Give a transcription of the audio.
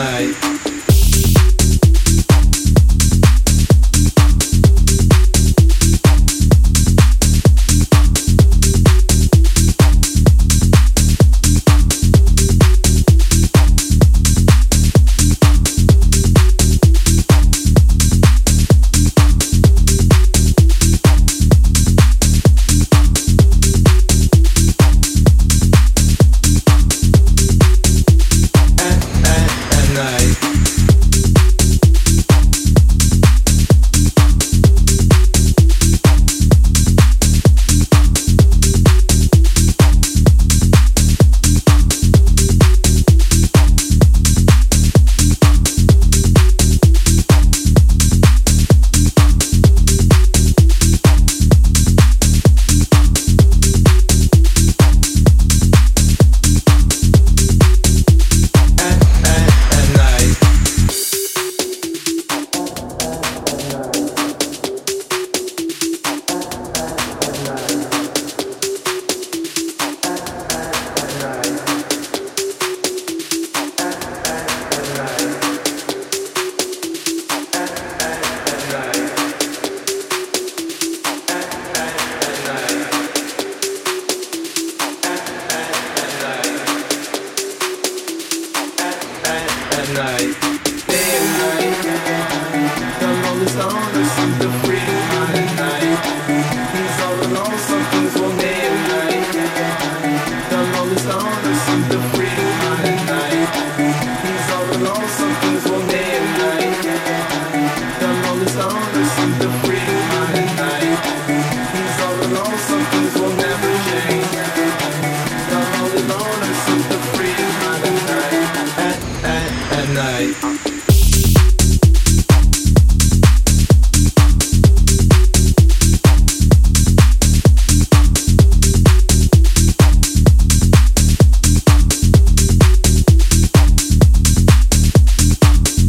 night. tonight. night.